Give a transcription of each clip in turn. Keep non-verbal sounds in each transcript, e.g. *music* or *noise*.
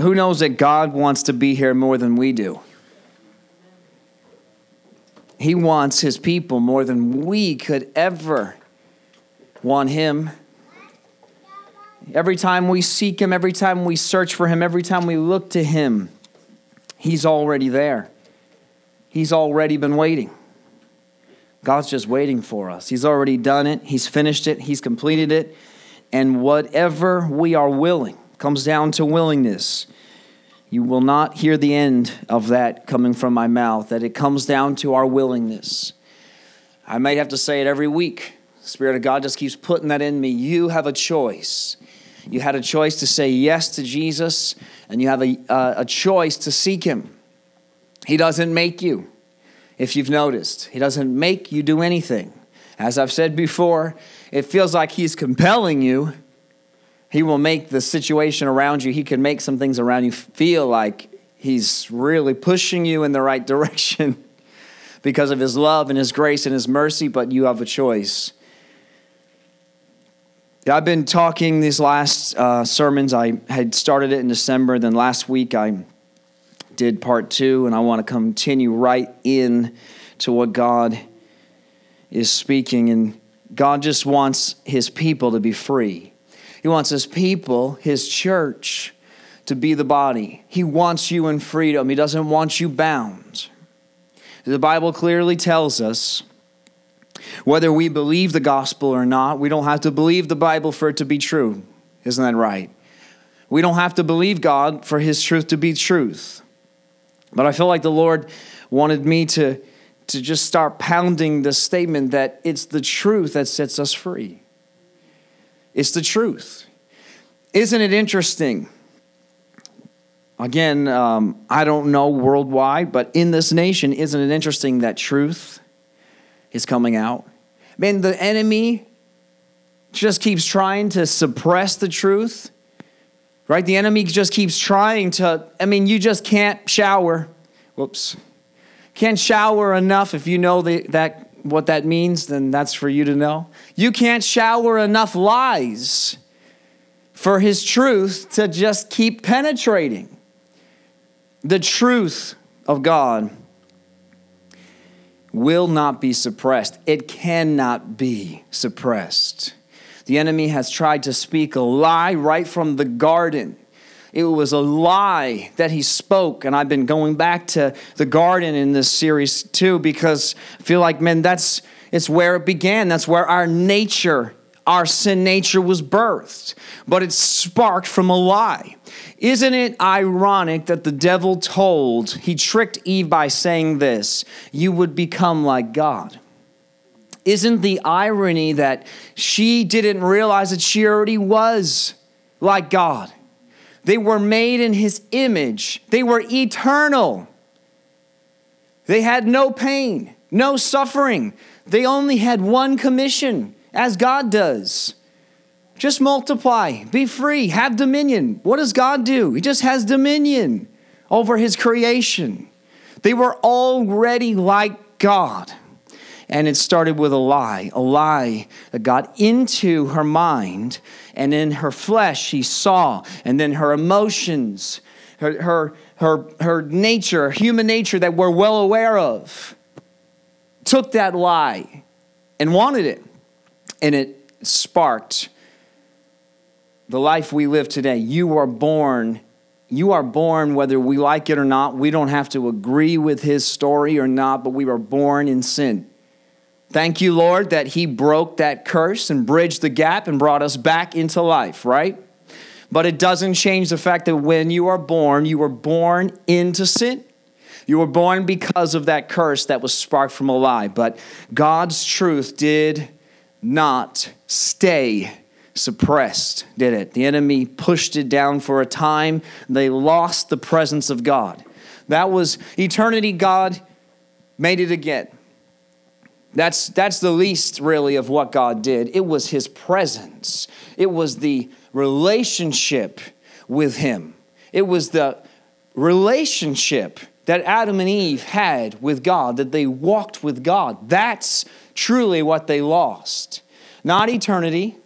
who knows that God wants to be here more than we do? He wants his people more than we could ever want him. Every time we seek him, every time we search for him, every time we look to him, he's already there. He's already been waiting. God's just waiting for us. He's already done it, He's finished it, He's completed it. And whatever we are willing comes down to willingness. You will not hear the end of that coming from my mouth, that it comes down to our willingness. I might have to say it every week. The Spirit of God just keeps putting that in me. You have a choice. You had a choice to say yes to Jesus, and you have a, uh, a choice to seek Him. He doesn't make you, if you've noticed. He doesn't make you do anything. As I've said before, it feels like He's compelling you. He will make the situation around you, He can make some things around you feel like He's really pushing you in the right *laughs* direction because of His love and His grace and His mercy, but you have a choice. I've been talking these last uh, sermons. I had started it in December, then last week I did part two, and I want to continue right in to what God is speaking. And God just wants His people to be free. He wants His people, His church, to be the body. He wants you in freedom, He doesn't want you bound. The Bible clearly tells us whether we believe the gospel or not, we don't have to believe the Bible for it to be true. Isn't that right? We don't have to believe God for His truth to be truth. But I feel like the Lord wanted me to, to just start pounding the statement that it's the truth that sets us free. It's the truth. Isn't it interesting? Again, um, I don't know worldwide, but in this nation, isn't it interesting that truth is coming out? Man, the enemy just keeps trying to suppress the truth right? The enemy just keeps trying to, I mean, you just can't shower. Whoops. Can't shower enough. If you know the, that, what that means, then that's for you to know. You can't shower enough lies for his truth to just keep penetrating. The truth of God will not be suppressed, it cannot be suppressed. The enemy has tried to speak a lie right from the garden. It was a lie that he spoke. And I've been going back to the garden in this series too, because I feel like, man, that's it's where it began. That's where our nature, our sin nature was birthed. But it sparked from a lie. Isn't it ironic that the devil told, he tricked Eve by saying this, you would become like God? Isn't the irony that she didn't realize that she already was like God? They were made in his image, they were eternal. They had no pain, no suffering. They only had one commission, as God does. Just multiply, be free, have dominion. What does God do? He just has dominion over his creation. They were already like God. And it started with a lie, a lie that got into her mind, and in her flesh she saw, and then her emotions, her, her, her, her nature, human nature that we're well aware of, took that lie and wanted it. And it sparked the life we live today. You are born you are born whether we like it or not. We don't have to agree with his story or not, but we were born in sin. Thank you, Lord, that He broke that curse and bridged the gap and brought us back into life, right? But it doesn't change the fact that when you are born, you were born into sin. You were born because of that curse that was sparked from a lie. But God's truth did not stay suppressed, did it? The enemy pushed it down for a time. They lost the presence of God. That was eternity. God made it again. That's, that's the least, really, of what God did. It was His presence, it was the relationship with Him, it was the relationship that Adam and Eve had with God, that they walked with God. That's truly what they lost. Not eternity,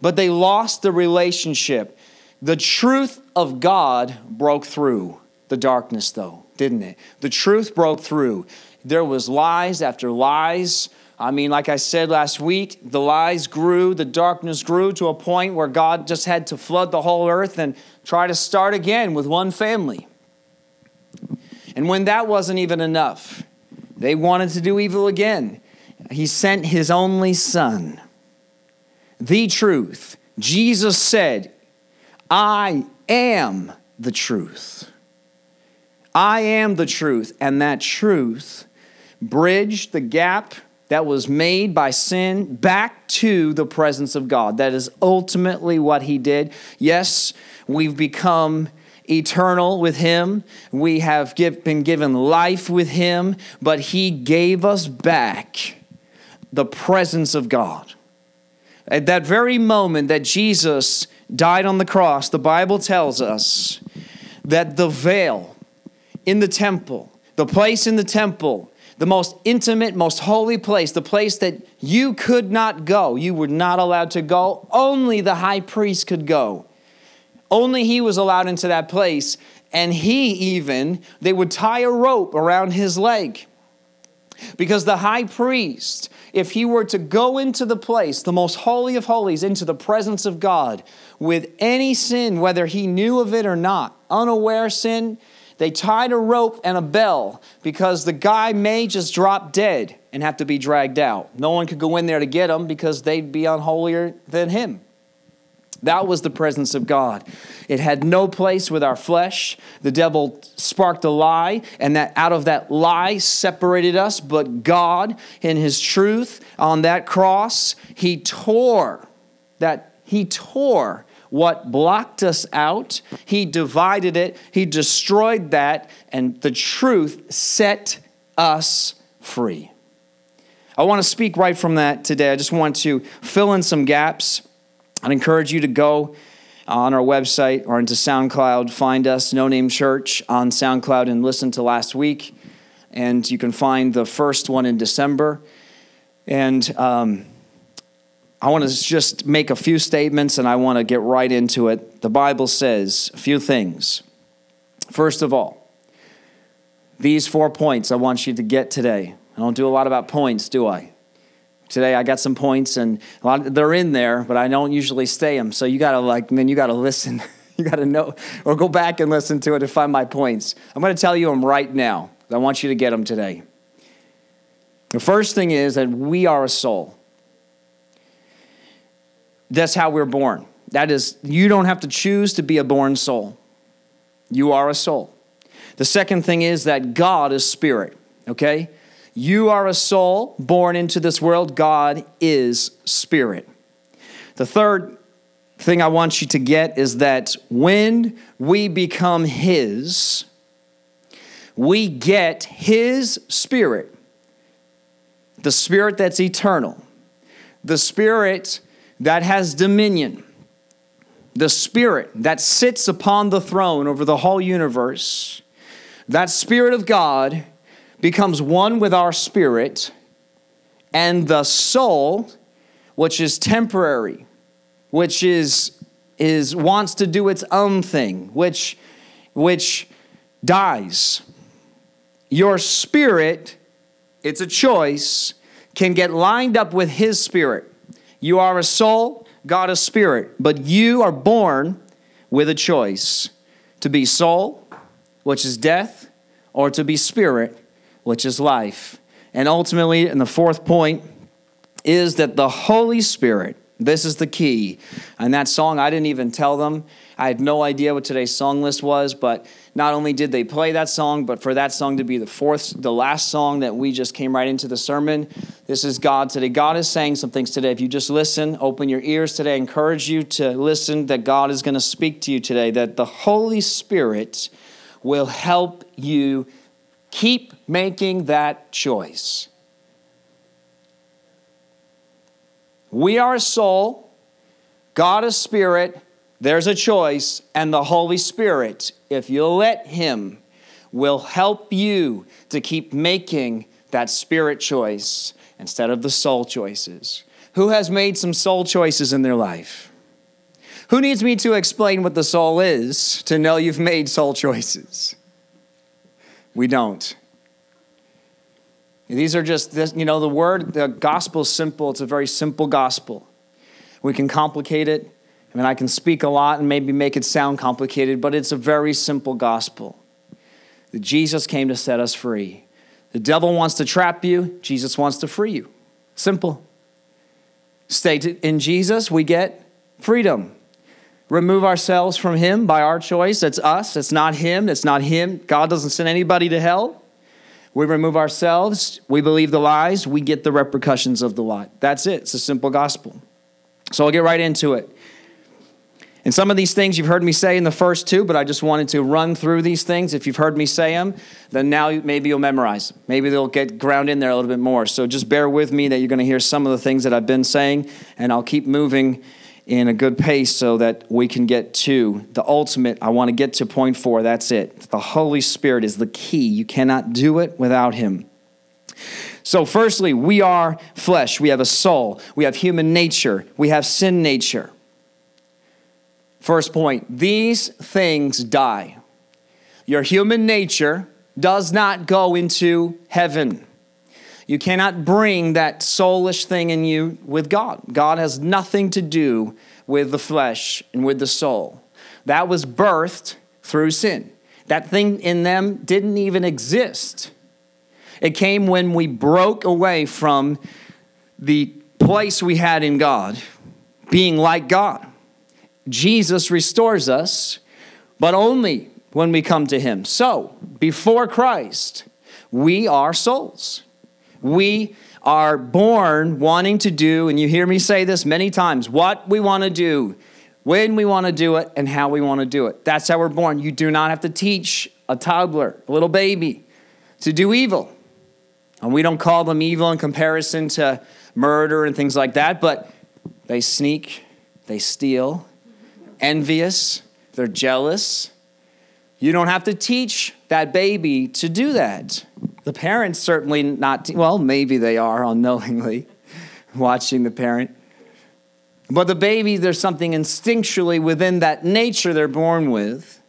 but they lost the relationship. The truth of God broke through the darkness, though, didn't it? The truth broke through. There was lies after lies. I mean, like I said last week, the lies grew, the darkness grew to a point where God just had to flood the whole earth and try to start again with one family. And when that wasn't even enough, they wanted to do evil again. He sent his only son, the truth. Jesus said, I am the truth. I am the truth. And that truth bridged the gap that was made by sin back to the presence of God. That is ultimately what he did. Yes, we've become eternal with him. We have give, been given life with him, but he gave us back the presence of God. At that very moment that Jesus died on the cross, the Bible tells us that the veil in the temple, the place in the temple, the most intimate, most holy place, the place that you could not go, you were not allowed to go, only the high priest could go. Only he was allowed into that place. And he even, they would tie a rope around his leg. Because the high priest, if he were to go into the place, the most holy of holies, into the presence of God with any sin, whether he knew of it or not, unaware sin, they tied a rope and a bell because the guy may just drop dead and have to be dragged out. No one could go in there to get him because they'd be unholier than him. That was the presence of God. It had no place with our flesh. The devil sparked a lie, and that out of that lie separated us. But God, in his truth on that cross, he tore that, he tore what blocked us out. He divided it, he destroyed that, and the truth set us free. I want to speak right from that today. I just want to fill in some gaps I'd encourage you to go on our website or into SoundCloud, find us, No Name Church, on SoundCloud and listen to last week. And you can find the first one in December. And um, I want to just make a few statements and I want to get right into it. The Bible says a few things. First of all, these four points I want you to get today. I don't do a lot about points, do I? Today I got some points and a lot of, they're in there, but I don't usually stay them. So you gotta like, man, you gotta *laughs* listen. you gotta know, or go back and listen to it to find my points. I'm gonna tell you them right now. I want you to get them today. The first thing is that we are a soul. That's how we're born. That is, you don't have to choose to be a born soul. You are a soul. The second thing is that God is spirit, okay? You are a soul born into this world. God is spirit. The third thing I want you to get is that when we become His, we get His Spirit, the Spirit that's eternal, the Spirit that has dominion, the Spirit that sits upon the throne over the whole universe. That Spirit of God becomes one with our spirit, and the soul, which is temporary, which is, is wants to do its own thing, which, which dies. Your spirit, it's a choice, can get lined up with his spirit. You are a soul, God a spirit, but you are born with a choice to be soul, which is death, or to be spirit, which is life. And ultimately, and the fourth point is that the Holy Spirit, this is the key. And that song, I didn't even tell them. I had no idea what today's song list was, but not only did they play that song, but for that song to be the fourth, the last song that we just came right into the sermon, this is God today. God is saying some things today. If you just listen, open your ears today, I encourage you to listen that God is going to speak to you today, that the Holy Spirit will help you Keep making that choice. We are a soul, God is spirit, there's a choice, and the Holy Spirit, if you'll let Him, will help you to keep making that spirit choice instead of the soul choices. Who has made some soul choices in their life? Who needs me to explain what the soul is to know you've made soul choices? We don't. These are just, this, you know, the word, the gospel is simple. It's a very simple gospel. We can complicate it. I mean, I can speak a lot and maybe make it sound complicated, but it's a very simple gospel. That Jesus came to set us free. The devil wants to trap you, Jesus wants to free you. Simple. Stay in Jesus, we get freedom. Remove ourselves from Him by our choice. It's us, it's not Him, it's not Him. God doesn't send anybody to hell. We remove ourselves, we believe the lies, we get the repercussions of the lie. That's it. It's a simple gospel. So I'll get right into it. And some of these things you've heard me say in the first two, but I just wanted to run through these things. If you've heard me say them, then now maybe you'll memorize them. Maybe they'll get ground in there a little bit more. So just bear with me that you're going to hear some of the things that I've been saying, and I'll keep moving in a good pace so that we can get to the ultimate. I want to get to point four. That's it. The Holy Spirit is the key. You cannot do it without Him. So, firstly, we are flesh. We have a soul. We have human nature. We have sin nature. First point these things die. Your human nature does not go into heaven. You cannot bring that soulish thing in you with God. God has nothing to do with the flesh and with the soul. That was birthed through sin. That thing in them didn't even exist. It came when we broke away from the place we had in God, being like God. Jesus restores us, but only when we come to Him. So, before Christ, we are souls. We are born wanting to do, and you hear me say this many times, what we want to do, when we want to do it, and how we want to do it. That's how we're born. You do not have to teach a toddler, a little baby, to do evil. And we don't call them evil in comparison to murder and things like that, but they sneak, they steal, envious, they're jealous. You don't have to teach that baby to do that. The parents certainly not, well, maybe they are *laughs* unknowingly watching the parent. But the baby, there's something instinctually within that nature they're born with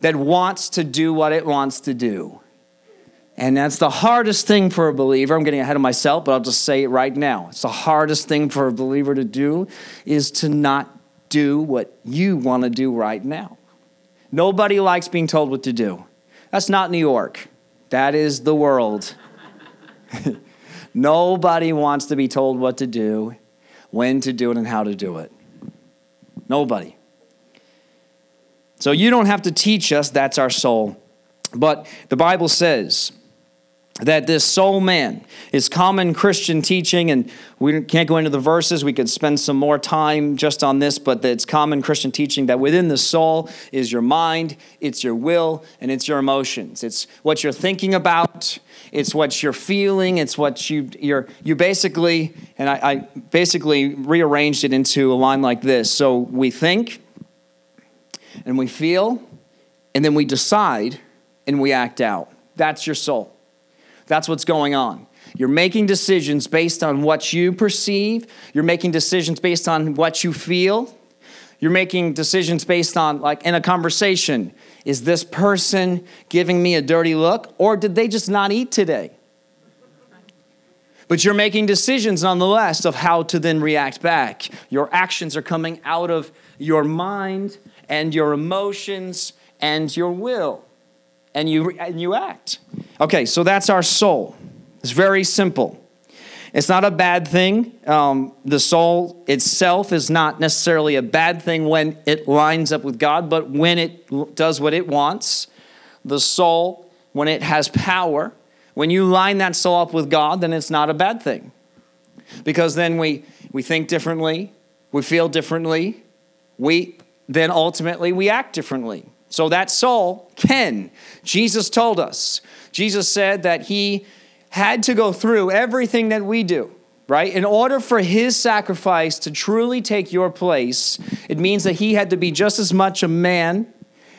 that wants to do what it wants to do. And that's the hardest thing for a believer. I'm getting ahead of myself, but I'll just say it right now. It's the hardest thing for a believer to do is to not do what you want to do right now. Nobody likes being told what to do. That's not New York, that is the world. *laughs* Nobody wants to be told what to do, when to do it, and how to do it. Nobody. So you don't have to teach us, that's our soul. But the Bible says, that this soul man is common Christian teaching, and we can't go into the verses. We could spend some more time just on this, but it's common Christian teaching that within the soul is your mind, it's your will, and it's your emotions. It's what you're thinking about, it's what you're feeling, it's what you you're you basically, and I, I basically rearranged it into a line like this. So we think, and we feel, and then we decide, and we act out. That's your soul. That's what's going on. You're making decisions based on what you perceive, you're making decisions based on what you feel. You're making decisions based on, like in a conversation, is this person giving me a dirty look or did they just not eat today? But you're making decisions nonetheless of how to then react back. Your actions are coming out of your mind and your emotions and your will and you, and you act. Okay, so that's our soul. It's very simple. It's not a bad thing. Um, the soul itself is not necessarily a bad thing when it lines up with God, but when it does what it wants, the soul, when it has power, when you line that soul up with God, then it's not a bad thing. Because then we, we think differently, we feel differently, we then ultimately we act differently. So that soul can. Jesus told us. Jesus said that he had to go through everything that we do, right? In order for his sacrifice to truly take your place, it means that he had to be just as much a man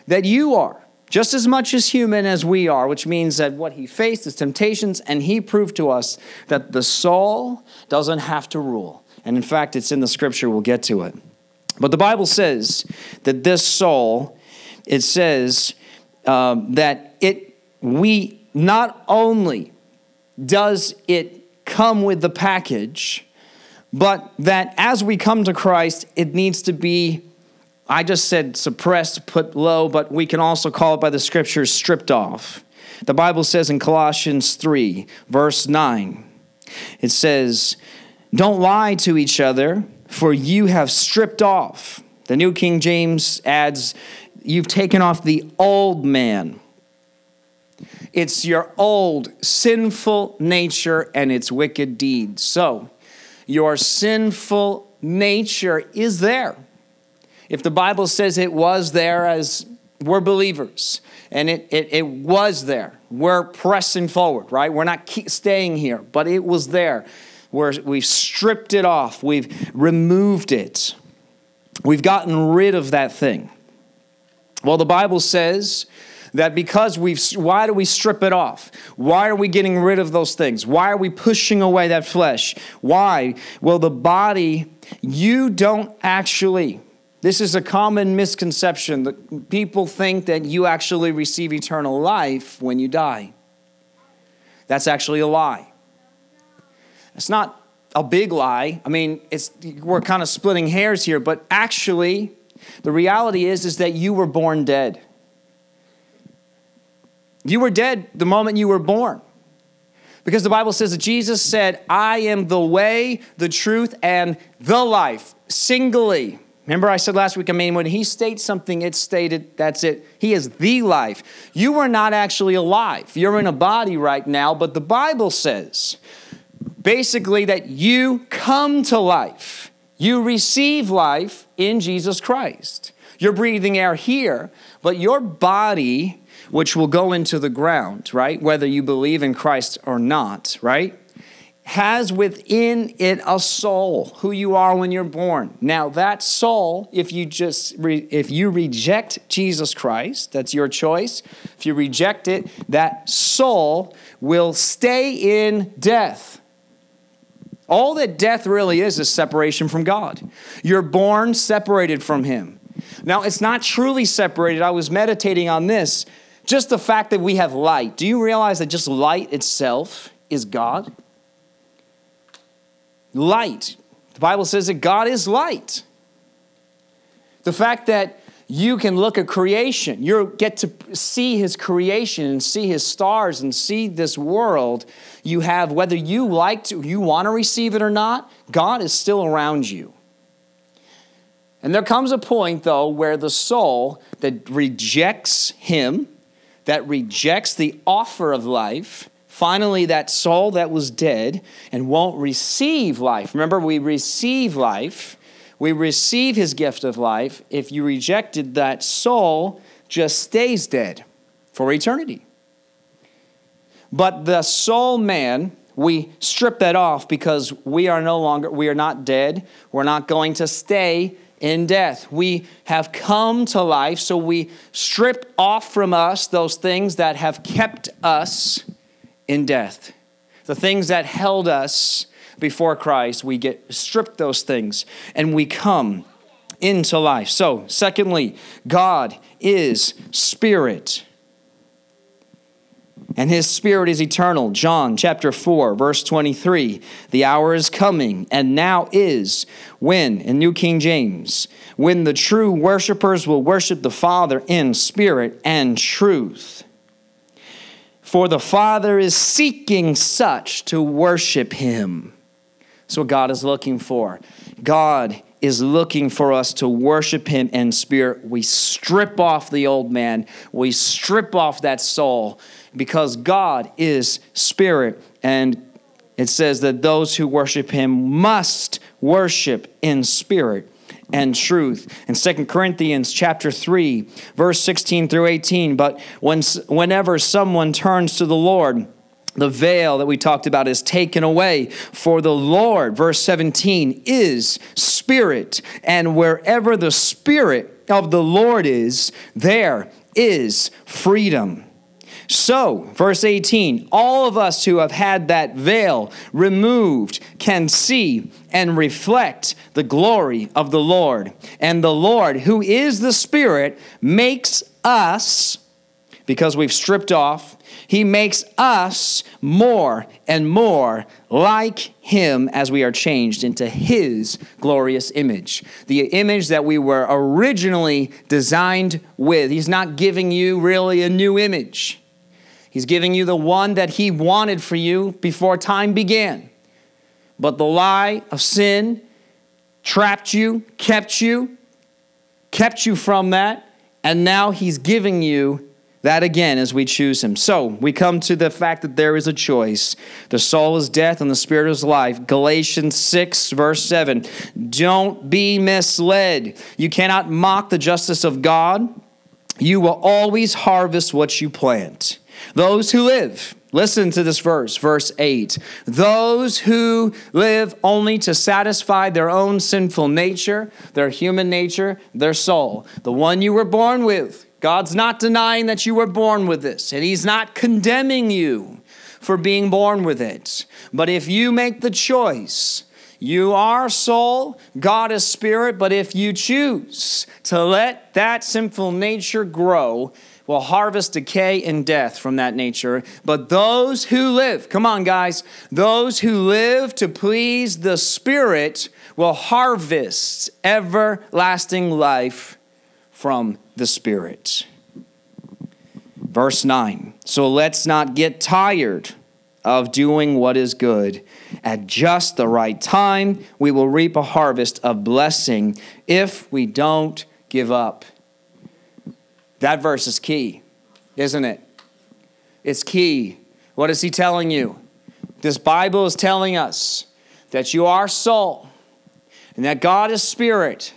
that you are, just as much as human as we are, which means that what he faced is temptations, and he proved to us that the soul doesn't have to rule. And in fact, it's in the scripture, we'll get to it. But the Bible says that this soul, it says um, that it we not only does it come with the package, but that as we come to Christ, it needs to be, I just said suppressed, put low, but we can also call it by the scriptures stripped off. The Bible says in Colossians 3, verse 9, it says, Don't lie to each other, for you have stripped off. The New King James adds, You've taken off the old man. It's your old sinful nature and its wicked deeds. So, your sinful nature is there. If the Bible says it was there as we're believers, and it, it, it was there, we're pressing forward, right? We're not staying here, but it was there. We're, we've stripped it off, we've removed it, we've gotten rid of that thing. Well, the Bible says that because we've, why do we strip it off? Why are we getting rid of those things? Why are we pushing away that flesh? Why? Well, the body, you don't actually, this is a common misconception that people think that you actually receive eternal life when you die. That's actually a lie. It's not a big lie. I mean, it's we're kind of splitting hairs here, but actually the reality is is that you were born dead. You were dead the moment you were born. Because the Bible says that Jesus said, I am the way, the truth, and the life, singly. Remember, I said last week, I mean, when he states something, it's stated, that's it. He is the life. You are not actually alive. You're in a body right now, but the Bible says basically that you come to life. You receive life in Jesus Christ. You're breathing air here, but your body which will go into the ground, right? Whether you believe in Christ or not, right? Has within it a soul, who you are when you're born. Now, that soul, if you just re, if you reject Jesus Christ, that's your choice. If you reject it, that soul will stay in death. All that death really is is separation from God. You're born separated from Him. Now, it's not truly separated. I was meditating on this. Just the fact that we have light. Do you realize that just light itself is God? Light. The Bible says that God is light. The fact that you can look at creation, you get to see his creation and see his stars and see this world you have, whether you like to, you want to receive it or not, God is still around you. And there comes a point, though, where the soul that rejects him, that rejects the offer of life, finally, that soul that was dead and won't receive life. Remember, we receive life, we receive his gift of life. If you rejected that soul, just stays dead for eternity. But the soul man, we strip that off because we are no longer, we are not dead. We're not going to stay in death. We have come to life, so we strip off from us those things that have kept us in death. The things that held us before Christ, we get stripped those things and we come into life. So, secondly, God is spirit and his spirit is eternal. John chapter 4, verse 23. The hour is coming, and now is when, in New King James, when the true worshipers will worship the Father in spirit and truth. For the Father is seeking such to worship him. That's what God is looking for. God is looking for us to worship him in spirit. We strip off the old man, we strip off that soul because God is spirit. And it says that those who worship him must worship in spirit and truth. In 2 Corinthians chapter 3, verse 16 through 18, but when, whenever someone turns to the Lord, the veil that we talked about is taken away. For the Lord, verse 17, is spirit, and wherever the spirit of the Lord is, there is freedom. So, verse 18, all of us who have had that veil removed can see and reflect the glory of the Lord. And the Lord, who is the Spirit, makes us, because we've stripped off, he makes us more and more like Him as we are changed into His glorious image. The image that we were originally designed with. He's not giving you really a new image, He's giving you the one that He wanted for you before time began. But the lie of sin trapped you, kept you, kept you from that, and now He's giving you that again as we choose him. So we come to the fact that there is a choice. The soul is death and the spirit is life. Galatians 6, verse 7. Don't be misled. You cannot mock the justice of God. You will always harvest what you plant. Those who live, listen to this verse, verse 8. Those who live only to satisfy their own sinful nature, their human nature, their soul, the one you were born with, God's not denying that you were born with this, and He's not condemning you for being born with it. But if you make the choice, you are soul, God is spirit, but if you choose to let that sinful nature grow, will harvest decay and death from that nature. But those who live, come on, guys, those who live to please the Spirit will harvest everlasting life from the Spirit. Verse 9 So let's not get tired of doing what is good. At just the right time, we will reap a harvest of blessing if we don't give up. That verse is key, isn't it? It's key. What is he telling you? This Bible is telling us that you are soul and that God is spirit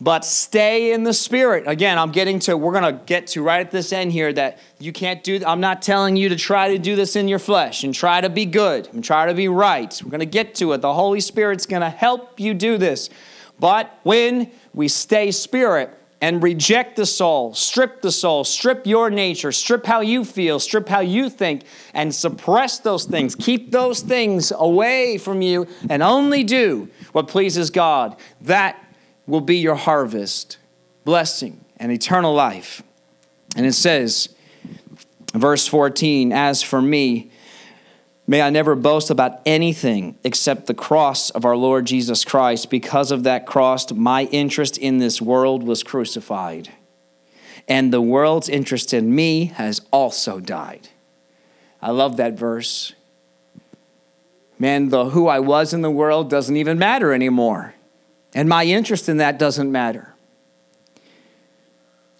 but stay in the spirit. Again, I'm getting to, we're going to get to right at this end here that you can't do, I'm not telling you to try to do this in your flesh and try to be good and try to be right. We're going to get to it. The Holy Spirit's going to help you do this. But when we stay spirit, and reject the soul, strip the soul, strip your nature, strip how you feel, strip how you think, and suppress those things. Keep those things away from you and only do what pleases God. That will be your harvest, blessing, and eternal life. And it says, verse 14, As for me, may I never boast about anything except the cross of our Lord Jesus Christ. Because of that cross, my interest in this world was crucified, and the world's interest in me has also died. I love that verse. Man, the who I was in the world doesn't even matter anymore. And my interest in that doesn't matter.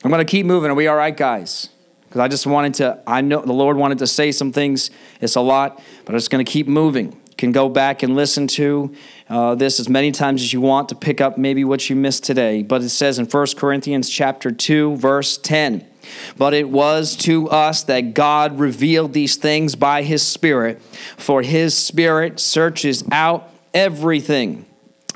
I'm going to keep moving. Are we all right, guys? Because I just wanted to, I know the Lord wanted to say some things. It's a lot, but I'm just going to keep moving. You can go back and listen to uh, this as many times as you want to pick up maybe what you missed today. But it says in 1 Corinthians chapter 2, verse 10. But it was to us that God revealed these things by his Spirit, for his Spirit searches out everything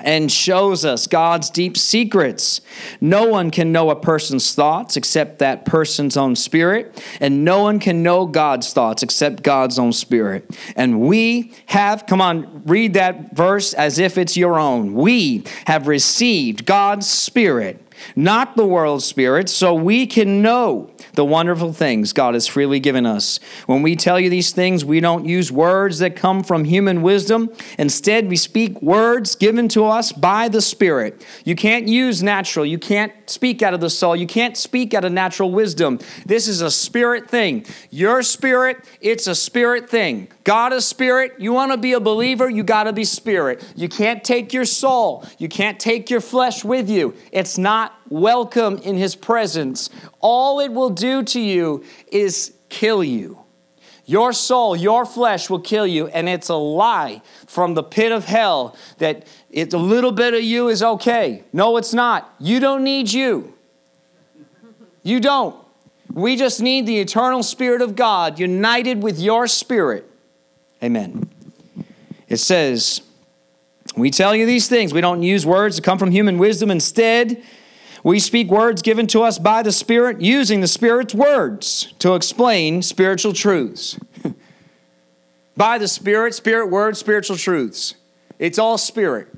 and shows us God's deep secrets. No one can know a person's thoughts except that person's own spirit, and no one can know God's thoughts except God's own spirit. And we have, come on, read that verse as if it's your own. We have received God's spirit, not the world's spirit, so we can know the wonderful things God has freely given us. When we tell you these things, we don't use words that come from human wisdom. Instead, we speak words given to us by the Spirit. You can't use natural, you can't speak out of the soul, you can't speak out of natural wisdom. This is a spirit thing. Your spirit, it's a spirit thing. God is spirit. You want to be a believer, you got to be spirit. You can't take your soul, you can't take your flesh with you. It's not welcome in his presence. All it will do to you is kill you. Your soul, your flesh will kill you, and it's a lie from the pit of hell that it's a little bit of you is okay. No, it's not. You don't need you. You don't. We just need the eternal Spirit of God united with your spirit. Amen. It says, We tell you these things. We don't use words that come from human wisdom. Instead, We speak words given to us by the Spirit, using the Spirit's words to explain spiritual truths. *laughs* by the Spirit, Spirit words, spiritual truths. It's all Spirit.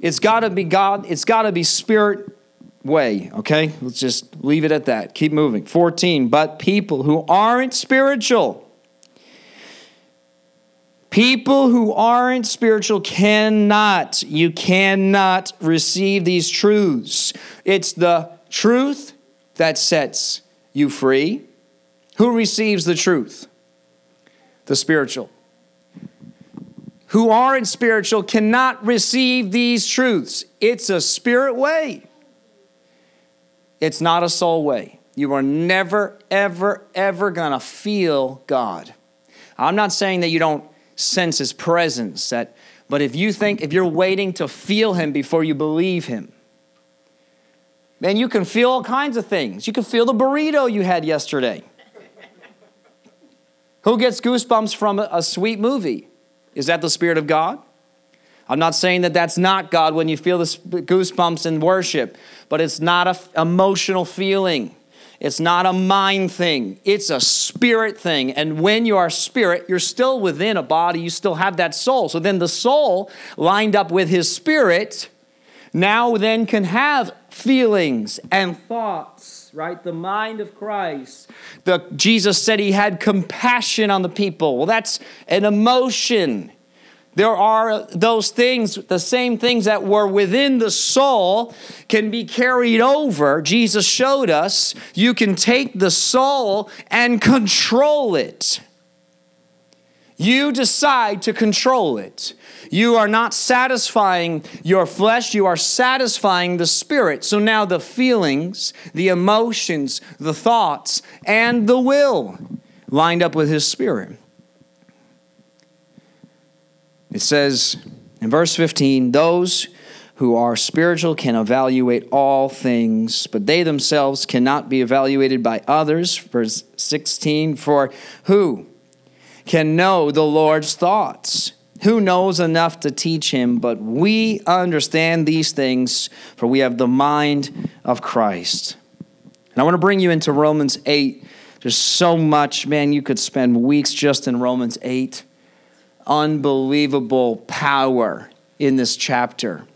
It's got to be God, it's got to be Spirit way, okay? Let's just leave it at that. Keep moving. 14, but people who aren't spiritual, People who aren't spiritual cannot, you cannot receive these truths. It's the truth that sets you free. Who receives the truth? The spiritual. Who aren't spiritual cannot receive these truths. It's a spirit way, it's not a soul way. You are never, ever, ever to feel God. I'm not saying that you don't sense his presence. That, but if you think, if you're waiting to feel him before you believe him, man, you can feel all kinds of things. You can feel the burrito you had yesterday. Who gets goosebumps from a, a sweet movie? Is that the Spirit of God? I'm not saying that that's not God when you feel the goosebumps in worship, but it's not an emotional feeling. It's not a mind thing, it's a spirit thing. And when you are spirit, you're still within a body, you still have that soul. So then the soul, lined up with his spirit, now then can have feelings and thoughts, right? The mind of Christ. The, Jesus said he had compassion on the people. Well, that's an emotion. There are those things, the same things that were within the soul can be carried over. Jesus showed us you can take the soul and control it. You decide to control it. You are not satisfying your flesh, you are satisfying the spirit. So now the feelings, the emotions, the thoughts, and the will lined up with his spirit. It says in verse 15, those who are spiritual can evaluate all things, but they themselves cannot be evaluated by others. Verse 16, for who can know the Lord's thoughts? Who knows enough to teach him? But we understand these things, for we have the mind of Christ. And I want to bring you into Romans 8. There's so much, man, you could spend weeks just in Romans 8 unbelievable power in this chapter.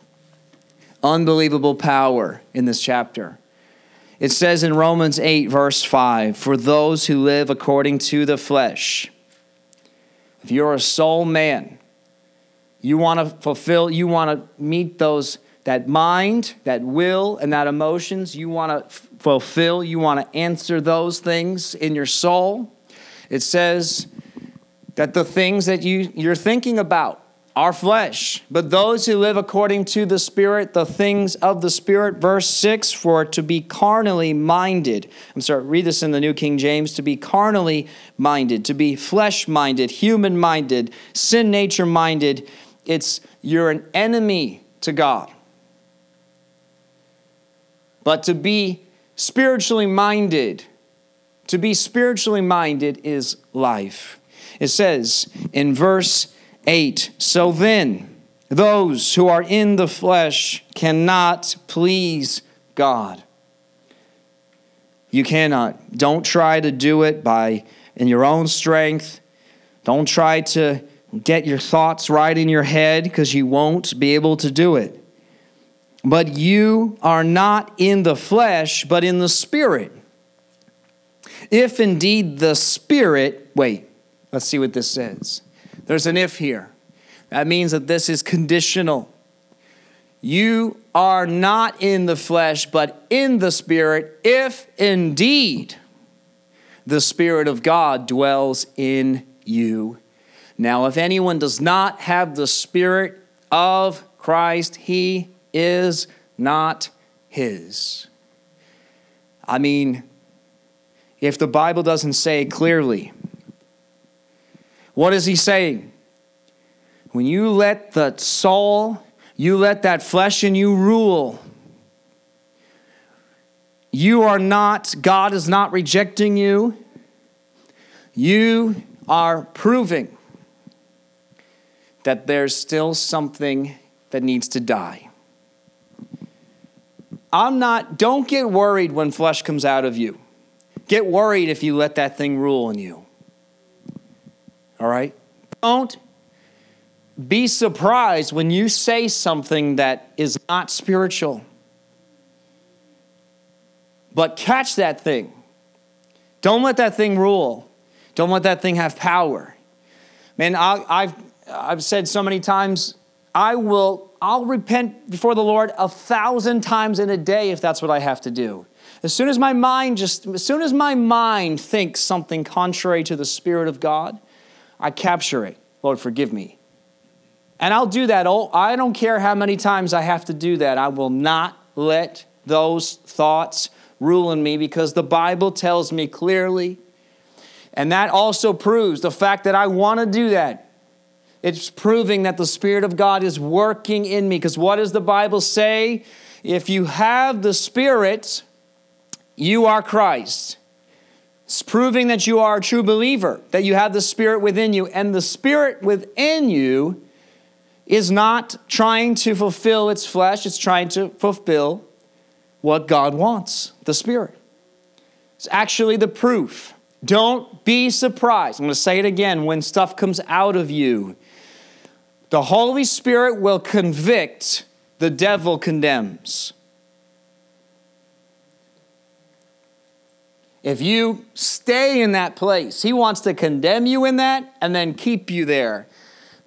Unbelievable power in this chapter. It says in Romans 8, verse 5 For those who live according to the flesh, if you're a soul man, you want to fulfill, you want to meet those, that mind, that will, and that emotions, you want to fulfill, you want to answer those things in your soul. It says, that the things that you, you're thinking about are flesh, but those who live according to the Spirit, the things of the Spirit. Verse 6 For to be carnally minded, I'm sorry, read this in the New King James to be carnally minded, to be flesh minded, human minded, sin nature minded, it's you're an enemy to God. But to be spiritually minded, to be spiritually minded is life. It says in verse 8 So then, those who are in the flesh cannot please God. You cannot. Don't try to do it by in your own strength. Don't try to get your thoughts right in your head because you won't be able to do it. But you are not in the flesh, but in the spirit. If indeed the spirit, wait, Let's see what this says. There's an if here. That means that this is conditional. You are not in the flesh, but in the Spirit, if indeed the Spirit of God dwells in you. Now, if anyone does not have the Spirit of Christ, he is not his. I mean, if the Bible doesn't say clearly, what is he saying? When you let the soul, you let that flesh in you rule, you are not, God is not rejecting you. You are proving that there's still something that needs to die. I'm not, don't get worried when flesh comes out of you. Get worried if you let that thing rule in you. All right? Don't be surprised when you say something that is not spiritual. But catch that thing. Don't let that thing rule. Don't let that thing have power. Man, I, have I've said so many times, I will, I'll repent before the Lord a thousand times in a day if that's what I have to do. As soon as my mind just, as soon as my mind thinks something contrary to the Spirit of God, I capture it. Lord, forgive me. And I'll do that. Oh, I don't care how many times I have to do that. I will not let those thoughts rule in me because the Bible tells me clearly. And that also proves the fact that I want to do that. It's proving that the Spirit of God is working in me. Because what does the Bible say? If you have the Spirit, you are Christ. It's proving that you are a true believer, that you have the Spirit within you. And the Spirit within you is not trying to fulfill its flesh, it's trying to fulfill what God wants the Spirit. It's actually the proof. Don't be surprised. I'm going to say it again when stuff comes out of you. The Holy Spirit will convict, the devil condemns. If you stay in that place, he wants to condemn you in that and then keep you there.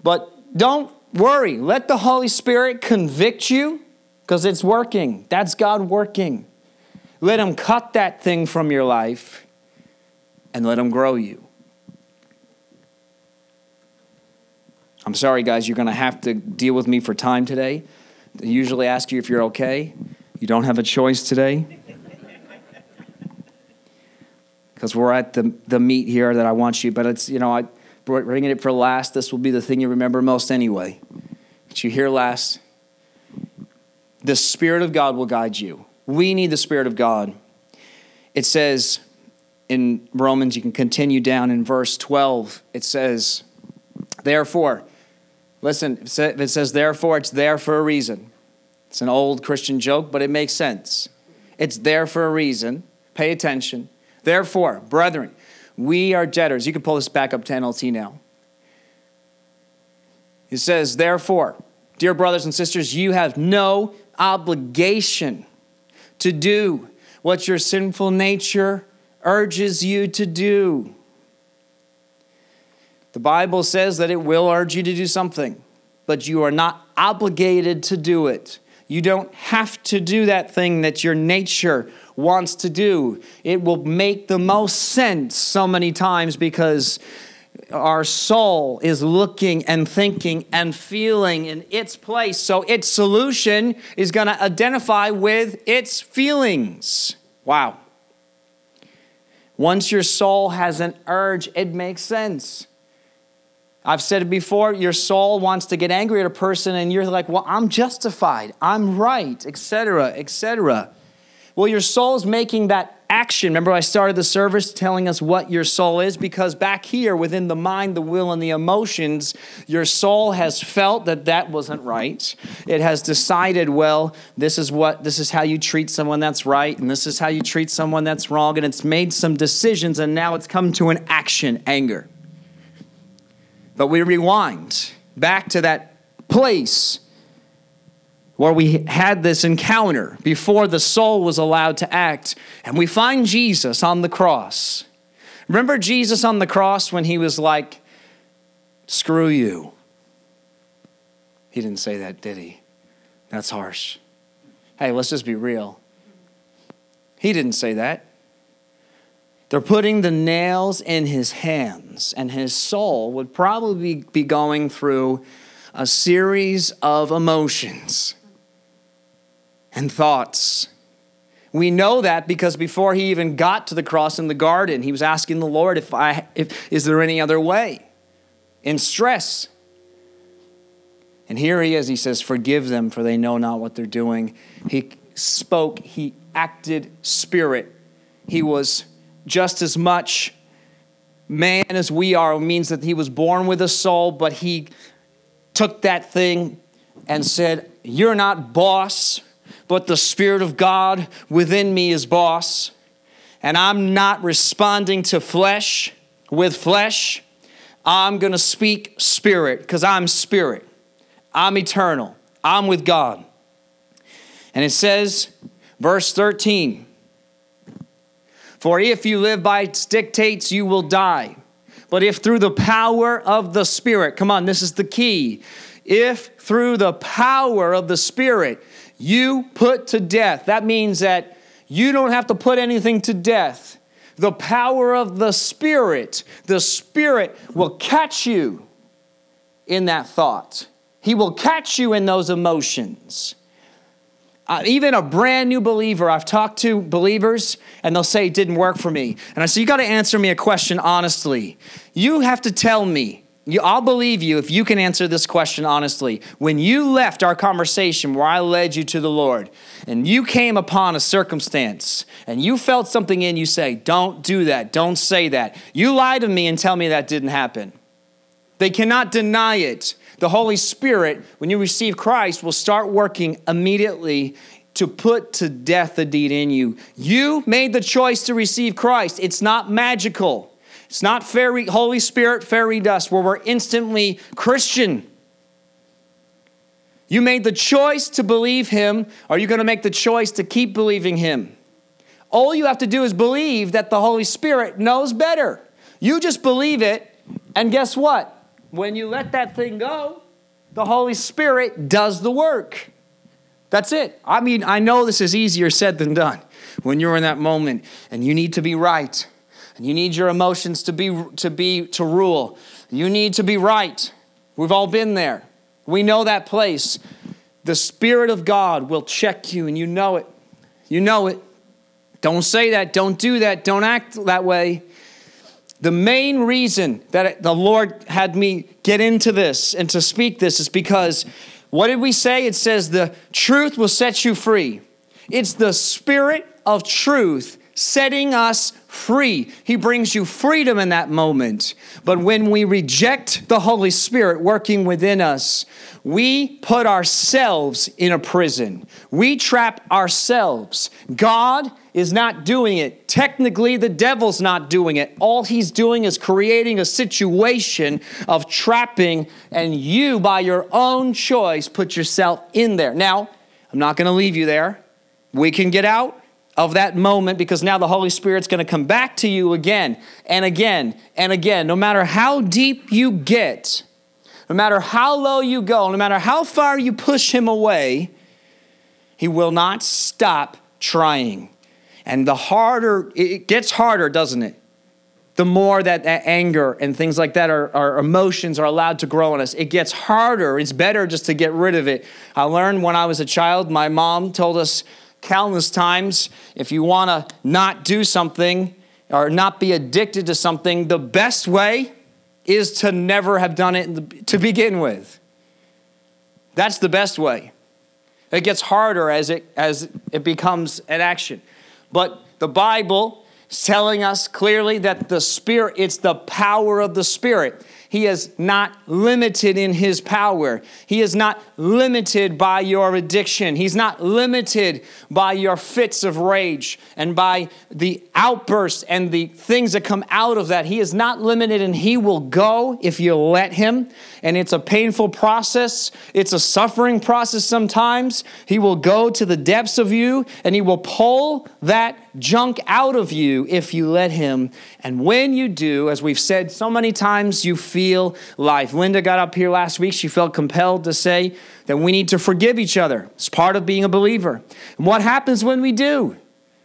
But don't worry. Let the Holy Spirit convict you because it's working. That's God working. Let Him cut that thing from your life and let Him grow you. I'm sorry, guys, you're going to have to deal with me for time today. I usually ask you if you're okay. You don't have a choice today. Because we're at the, the meat here that I want you. But it's, you know, I bringing it for last. This will be the thing you remember most anyway. But you hear last. The Spirit of God will guide you. We need the Spirit of God. It says in Romans, you can continue down in verse 12. It says, Therefore, listen, if it says therefore, it's there for a reason. It's an old Christian joke, but it makes sense. It's there for a reason. Pay attention. Therefore, brethren, we are debtors. You can pull this back up to NLT now. It says, Therefore, dear brothers and sisters, you have no obligation to do what your sinful nature urges you to do. The Bible says that it will urge you to do something, but you are not obligated to do it. You don't have to do that thing that your nature wants to do. It will make the most sense so many times because our soul is looking and thinking and feeling in its place. So its solution is going to identify with its feelings. Wow. Once your soul has an urge, it makes sense. I've said it before, your soul wants to get angry at a person and you're like, "Well, I'm justified. I'm right," etc., etc. Well, your soul's making that action. Remember, I started the service telling us what your soul is because back here within the mind, the will, and the emotions, your soul has felt that that wasn't right. It has decided, well, this is what, this is how you treat someone that's right, and this is how you treat someone that's wrong, and it's made some decisions, and now it's come to an action anger. But we rewind back to that place where we had this encounter before the soul was allowed to act, and we find Jesus on the cross. Remember Jesus on the cross when he was like, Screw you. He didn't say that, did he? That's harsh. Hey, let's just be real. He didn't say that. They're putting the nails in his hands, and his soul would probably be going through a series of emotions and thoughts. We know that because before he even got to the cross in the garden, he was asking the Lord if I if is there any other way? In stress. And here he is, he says, Forgive them, for they know not what they're doing. He spoke, he acted spirit. He was just as much man as we are. It means that he was born with a soul, but he took that thing and said, You're not boss but the Spirit of God within me is boss, and I'm not responding to flesh with flesh, I'm going to speak spirit because I'm spirit. I'm eternal. I'm with God. And it says, verse 13 For if you live by its dictates, you will die. But if through the power of the Spirit, come on, this is the key. If through the power of the Spirit you put to death, that means that you don't have to put anything to death. The power of the Spirit, the Spirit will catch you in that thought. He will catch you in those emotions. Uh, even a brand new believer, I've talked to believers and they'll say it didn't work for me. And I say, You got to answer me a question honestly. You have to tell me, you, I'll believe you if you can answer this question honestly. When you left our conversation where I led you to the Lord and you came upon a circumstance and you felt something in you say, Don't do that, don't say that. You lie to me and tell me that didn't happen. They cannot deny it the Holy Spirit, when you receive Christ, will start working immediately to put to death the deed in you. You made the choice to receive Christ. It's not magical. It's not fairy, Holy Spirit fairy dust where we're instantly Christian. You made the choice to believe Him. Are you going to make the choice to keep believing Him? All you have to do is believe that the Holy Spirit knows better. You just believe it, and guess what? When you let that thing go, the Holy Spirit does the work. That's it. I mean, I know this is easier said than done when you're in that moment and you need to be right and you need your emotions to be to be to rule. You need to be right. We've all been there. We know that place. The Spirit of God will check you and you know it. You know it. Don't say that. Don't do that. Don't act that way. The main reason that the Lord had me get into this and to speak this is because what did we say? It says the truth will set you free. It's the spirit of truth setting us free. He brings you freedom in that moment. But when we reject the Holy Spirit working within us, we put ourselves in a prison. We trap ourselves. God is not doing it. Technically, the devil's not doing it. All he's doing is creating a situation of trapping, and you, by your own choice, put yourself in there. Now, I'm not going to leave you there. We can get out of that moment because now the Holy Spirit's going to come back to you again and again and again. No matter how deep you get, no matter how low you go, no matter how far you push him away, he will not stop trying. And the harder, it gets harder, doesn't it? The more that, that anger and things like that, our, our emotions are allowed to grow in us, it gets harder. It's better just to get rid of it. I learned when I was a child, my mom told us countless times if you want to not do something or not be addicted to something, the best way is to never have done it to begin with. That's the best way. It gets harder as it, as it becomes an action. But the Bible is telling us clearly that the Spirit, it's the power of the Spirit. He is not limited in his power. He is not limited by your addiction. He's not limited by your fits of rage and by the outbursts and the things that come out of that. He is not limited and he will go if you let him. And it's a painful process, it's a suffering process sometimes. He will go to the depths of you and he will pull that junk out of you if you let him. And when you do, as we've said so many times, you feel life. Linda got up here last week. She felt compelled to say that we need to forgive each other. It's part of being a believer. And what happens when we do?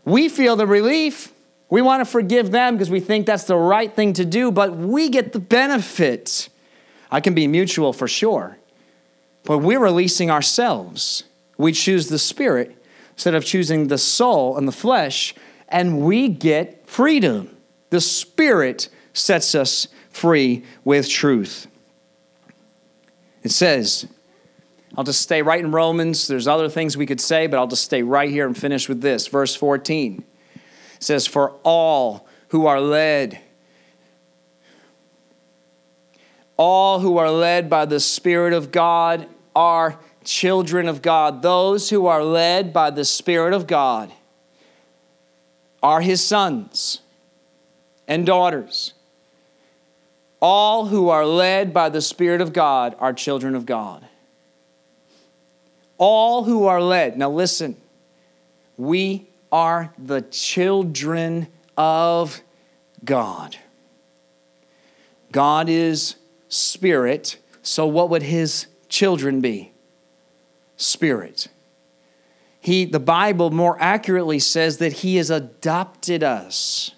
We feel the relief. We want to forgive them because we think that's the right thing to do, but we get the benefit. I can be mutual for sure, but we're releasing ourselves. We choose the spirit instead of choosing the soul and the flesh, and we get freedom. The spirit sets us free with truth. It says, I'll just stay right in Romans. There's other things we could say, but I'll just stay right here and finish with this. Verse 14 it says, For all who are led, all who are led by the Spirit of God are children of God, those who are led by the Spirit of God, are his sons and daughters. All who are led by the Spirit of God are children of God. All who are led. Now, listen, we are the children of God. God is spirit, so what would his children be? Spirit. He, the Bible more accurately says that he has adopted us.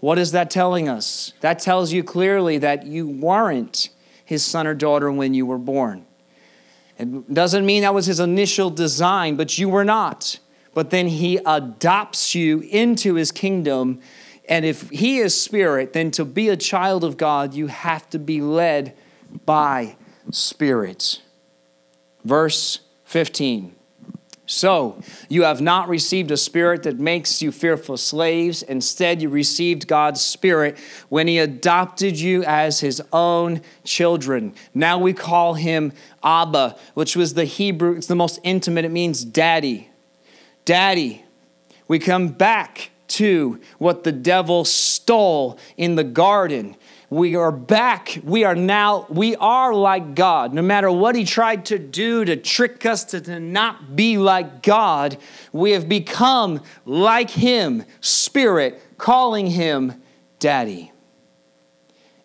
What is that telling us? That tells you clearly that you weren't his son or daughter when you were born. It doesn't mean that was his initial design, but you were not. But then he adopts you into his kingdom. And if he is spirit, then to be a child of God, you have to be led by spirit. Verse 15. So, you have not received a spirit that makes you fearful slaves. Instead, you received God's spirit when He adopted you as His own children. Now we call Him Abba, which was the Hebrew, it's the most intimate, it means daddy. Daddy. We come back to what the devil stole in the garden we are back. We are now, we are like God. No matter what he tried to do to trick us to, to not be like God, we have become like him, spirit, calling him daddy.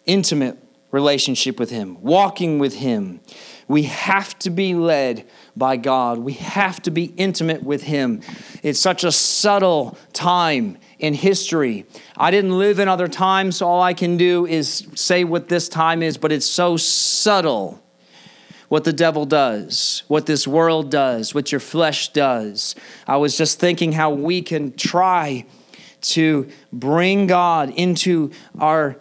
Intimate relationship with him, walking with him. We have to be led by God. We have to be intimate with Him. It's such a subtle time in history. I didn't live in other times, so all I can do is say what this time is, but it's so subtle what the devil does, what this world does, what your flesh does. I was just thinking how we can try to bring God into our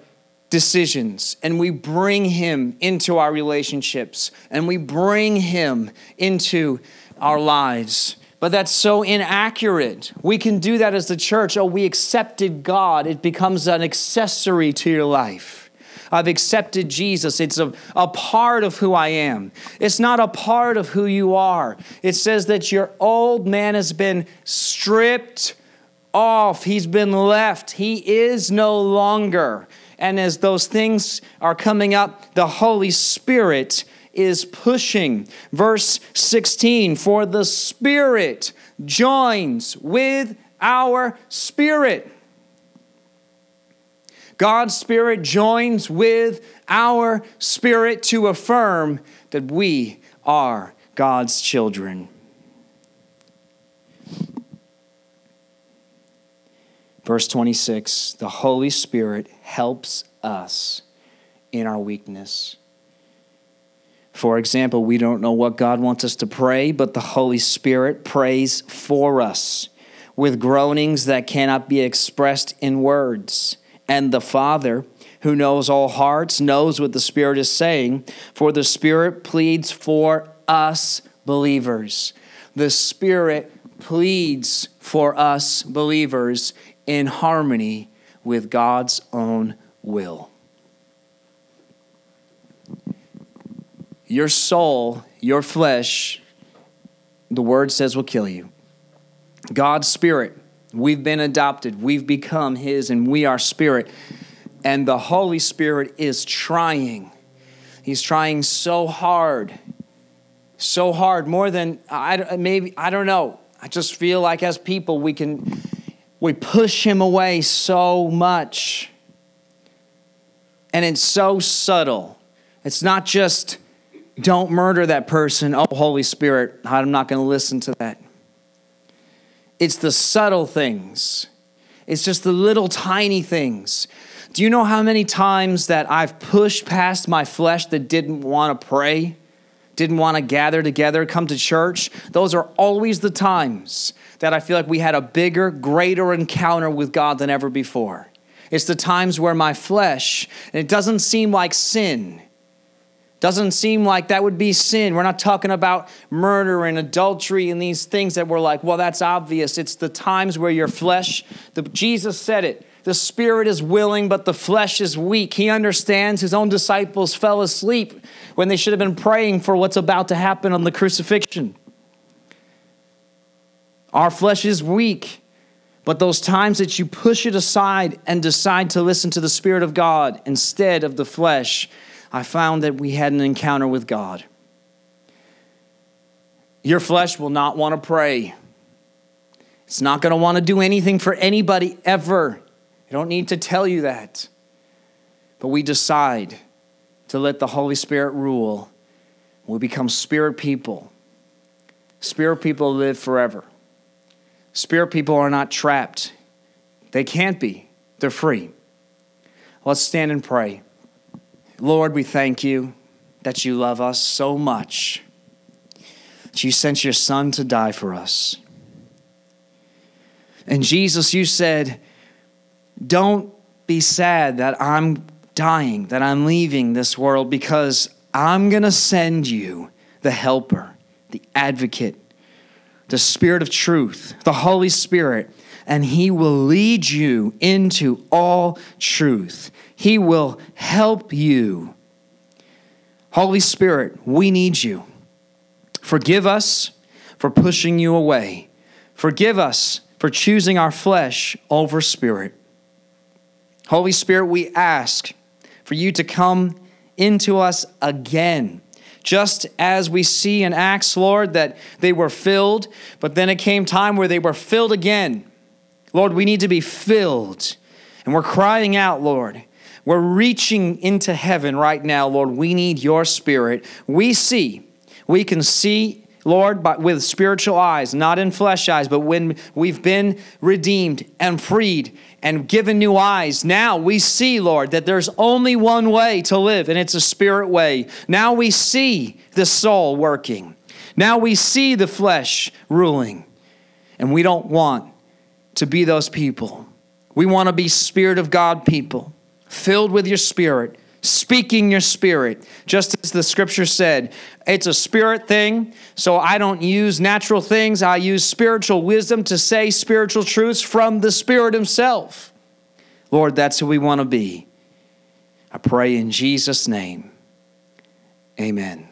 decisions and we bring him into our relationships and we bring him into our lives. But that's so inaccurate. We can do that as the church. Oh, we accepted God. It becomes an accessory to your life. I've accepted Jesus. It's a, a part of who I am. It's not a part of who you are. It says that your old man has been stripped off, he's been left. He is no longer. And as those things are coming up, the Holy Spirit is pushing. Verse 16 For the Spirit joins with our spirit. God's Spirit joins with our spirit to affirm that we are God's children. Verse 26 The Holy Spirit helps us in our weakness. For example, we don't know what God wants us to pray, but the Holy Spirit prays for us with groanings that cannot be expressed in words. And the Father, who knows all hearts, knows what the Spirit is saying, for the Spirit pleads for us believers. The Spirit pleads for us believers in harmony with God's own will. Your soul, your flesh, the word says will kill you. God's spirit, we've been adopted, we've become His, and we are spirit. And the Holy Spirit is trying. He's trying so hard, so hard, more than I maybe I don't know. I just feel like as people we can we push him away so much. And it's so subtle. It's not just, don't murder that person. Oh, Holy Spirit, I'm not going to listen to that. It's the subtle things, it's just the little tiny things. Do you know how many times that I've pushed past my flesh that didn't want to pray, didn't want to gather together, come to church? Those are always the times that I feel like we had a bigger, greater encounter with God than ever before. It's the times where my flesh, and it doesn't seem like sin, doesn't seem like that would be sin. We're not talking about murder and adultery and these things that we're like, well, that's obvious. It's the times where your flesh, the, Jesus said it, The spirit is willing, but the flesh is weak. He understands his own disciples fell asleep when they should have been praying for what's about to happen on the crucifixion. Our flesh is weak, but those times that you push it aside and decide to listen to the Spirit of God instead of the flesh, I found that we had an encounter with God. Your flesh will not want to pray. It's not going to want to do anything for anybody ever. I don't need to tell you that. But we decide to let the Holy Spirit rule. We become spirit people. Spirit people live forever. Spirit people are not trapped. They can't be. They're free. Let's stand and pray. Lord, we thank you that you love us so much that you sent your son to die for us. And Jesus, you said, Don't be sad that I'm dying, that I'm leaving this world, because I'm going to send you the helper, the advocate, the spirit of truth, the Holy Spirit, and he will lead you into all truth. He will help you. Holy Spirit, we need you. Forgive us for pushing you away. Forgive us for choosing our flesh over spirit. Holy Spirit, we ask for you to come into us again. Just as we see in Acts, Lord, that they were filled, but then it came time where they were filled again. Lord, we need to be filled. And we're crying out, Lord. We're reaching into heaven right now, Lord. We need your spirit. We see, we can see Lord, but with spiritual eyes, not in flesh eyes, but when we've been redeemed and freed and given new eyes, now we see, Lord, that there's only one way to live, and it's a spirit way. Now we see the soul working. Now we see the flesh ruling, and we don't want to be those people. We want to be Spirit of God people, filled with your Spirit, speaking your spirit. Just as the scripture said, it's a spirit thing, so I don't use natural things. I use spiritual wisdom to say spiritual truths from the Spirit Himself. Lord, that's who we want to be. I pray in Jesus' name. Amen.